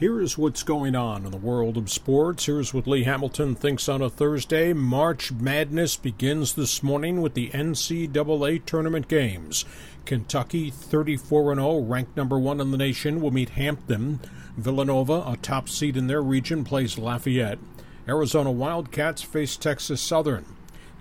Here is what's going on in the world of sports. Here's what Lee Hamilton thinks on a Thursday. March Madness begins this morning with the NCAA tournament games. Kentucky, 34 0, ranked number one in the nation, will meet Hampton. Villanova, a top seed in their region, plays Lafayette. Arizona Wildcats face Texas Southern.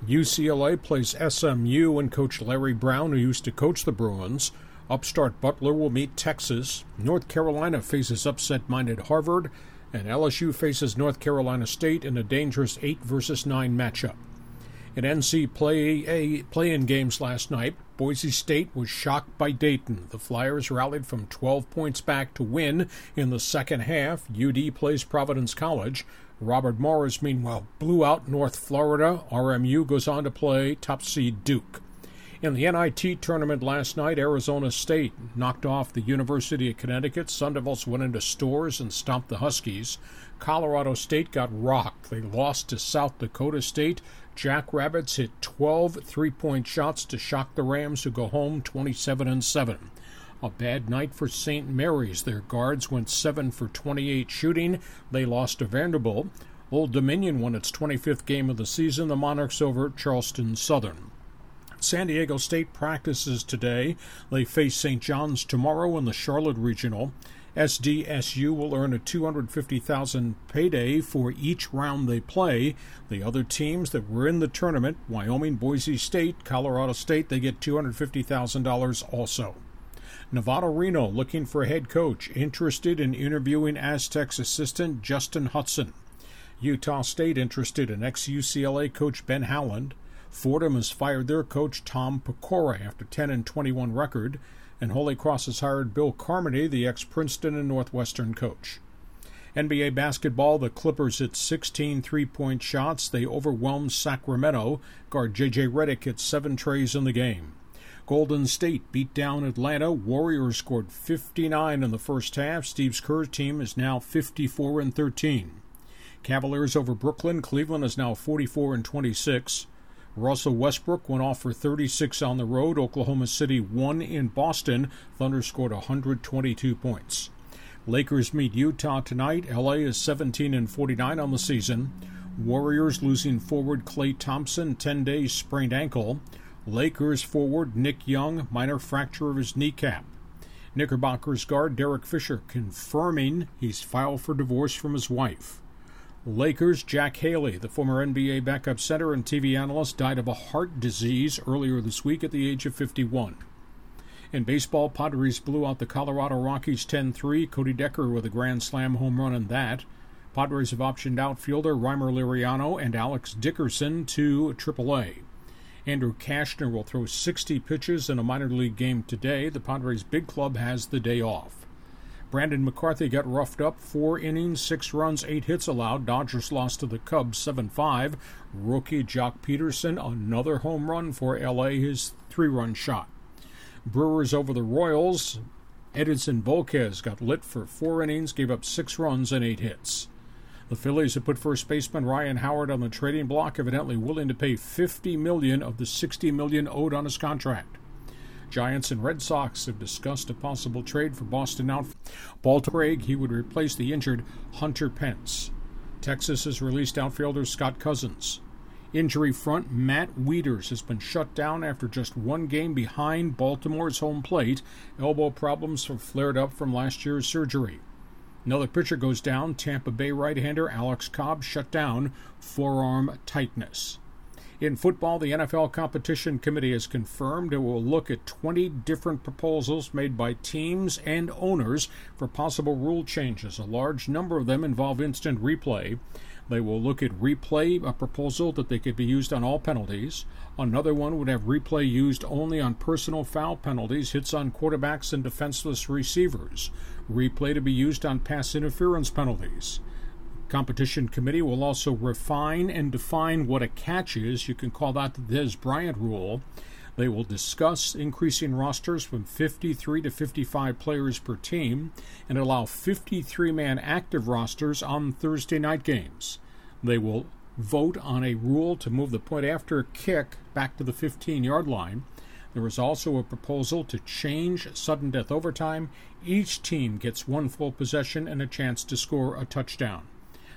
UCLA plays SMU and coach Larry Brown, who used to coach the Bruins. Upstart Butler will meet Texas. North Carolina faces upset minded Harvard. And LSU faces North Carolina State in a dangerous 8 versus 9 matchup. In NC play a play-in games last night, Boise State was shocked by Dayton. The Flyers rallied from 12 points back to win in the second half. UD plays Providence College. Robert Morris, meanwhile, blew out North Florida. RMU goes on to play top seed Duke. In the NIT tournament last night, Arizona State knocked off the University of Connecticut. Sun Devils went into Storrs and stomped the Huskies. Colorado State got rocked. They lost to South Dakota State. Jackrabbits hit 12 three-point shots to shock the Rams, who go home 27 and 7. A bad night for St. Mary's. Their guards went 7 for 28 shooting. They lost to Vanderbilt. Old Dominion won its 25th game of the season. The Monarchs over Charleston Southern. San Diego State practices today. They face St. John's tomorrow in the Charlotte Regional. SDSU will earn a 250,000 payday for each round they play. The other teams that were in the tournament, Wyoming, Boise State, Colorado State, they get $250,000 also. Nevada Reno looking for a head coach, interested in interviewing Aztecs assistant Justin Hutson. Utah State interested in ex UCLA coach Ben Howland. Fordham has fired their coach Tom Pecora after 10 and 21 record, and Holy Cross has hired Bill Carmody, the ex Princeton and Northwestern coach. NBA basketball, the Clippers hit 16 three point shots. They overwhelmed Sacramento. Guard J.J. Redick hit seven trays in the game. Golden State beat down Atlanta. Warriors scored 59 in the first half. Steve Kerr's team is now 54 and 13. Cavaliers over Brooklyn. Cleveland is now 44 and 26. Russell Westbrook went off for 36 on the road. Oklahoma City won in Boston. Thunder scored 122 points. Lakers meet Utah tonight. LA is 17 and 49 on the season. Warriors losing forward Klay Thompson, 10 days sprained ankle. Lakers forward Nick Young, minor fracture of his kneecap. Knickerbockers guard Derek Fisher confirming he's filed for divorce from his wife. Lakers Jack Haley, the former NBA backup center and TV analyst, died of a heart disease earlier this week at the age of 51. In baseball, Padres blew out the Colorado Rockies 10 3. Cody Decker with a grand slam home run in that. Padres have optioned outfielder Rymer Liriano and Alex Dickerson to AAA. Andrew Cashner will throw 60 pitches in a minor league game today. The Padres' big club has the day off. Brandon McCarthy got roughed up. Four innings, six runs, eight hits allowed. Dodgers lost to the Cubs 7 5. Rookie Joc Pederson, another home run for LA, his three run shot. Brewers over the Royals. Edinson Volquez got lit for four innings, gave up six runs and eight hits. The Phillies have put first baseman Ryan Howard on the trading block, evidently willing to pay 50 million of the 60 million owed on his contract. Giants and Red Sox have discussed a possible trade for Boston outfielder Baltimore Craig. He would replace the injured Hunter Pence. Texas has released outfielder Scott Cousins. Injury front, Matt Wieters has been shut down after just one game behind Baltimore's home plate. Elbow problems have flared up from last year's surgery. Another pitcher goes down. Tampa Bay right hander Alex Cobb shut down, forearm tightness. In football, the NFL Competition Committee has confirmed it will look at 20 different proposals made by teams and owners for possible rule changes. A large number of them involve instant replay. They will look at replay, a proposal that they could be used on all penalties. Another one would have replay used only on personal foul penalties, hits on quarterbacks and defenseless receivers. Replay to be used on pass interference penalties. Competition Committee will also refine and define what a catch is. You can call that the Dez Bryant rule. They will discuss increasing rosters from 53 to 55 players per team and allow 53 man active rosters on Thursday night games. They will vote on a rule to move the point after a kick back to the 15 yard line. There is also a proposal to change sudden death overtime. Each team gets one full possession and a chance to score a touchdown.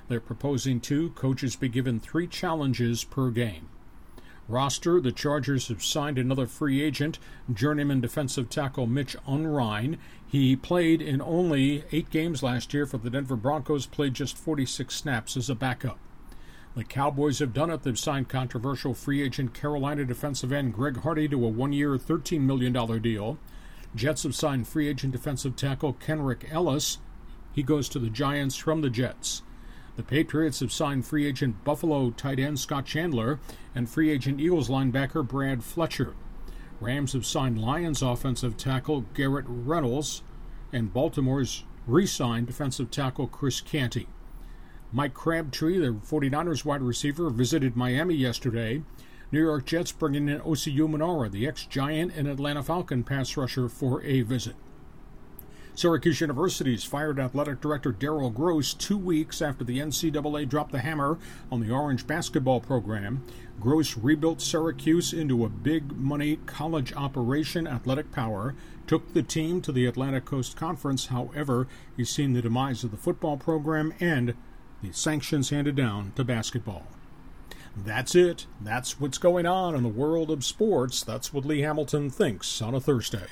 They're proposing two coaches be given three challenges per game. Roster The Chargers have signed another free agent, journeyman defensive tackle Mitch Unrein. He played in only eight games last year for the Denver Broncos, played just 46 snaps as a backup. The Cowboys have done it. They've signed controversial free agent Carolina defensive end Greg Hardy to a one year, $13 million deal. Jets have signed free agent defensive tackle Kenrick Ellis. He goes to the Giants from the Jets. The Patriots have signed free agent Buffalo tight end Scott Chandler and free agent Eagles linebacker Brad Fletcher. Rams have signed Lions offensive tackle Garrett Reynolds and Baltimore's re signed defensive tackle Chris Canty. Mike Crabtree, the 49ers wide receiver, visited Miami yesterday. New York Jets bringing in Osi Umenyiora, the ex Giant and Atlanta Falcon pass rusher, for a visit. Syracuse University's fired athletic director Daryl Gross two weeks after the NCAA dropped the hammer on the Orange basketball program. Gross rebuilt Syracuse into a big money college operation, athletic power, took the team to the Atlantic Coast Conference. However, he's seen the demise of the football program and the sanctions handed down to basketball. That's it. That's what's going on in the world of sports. That's what Lee Hamilton thinks on a Thursday.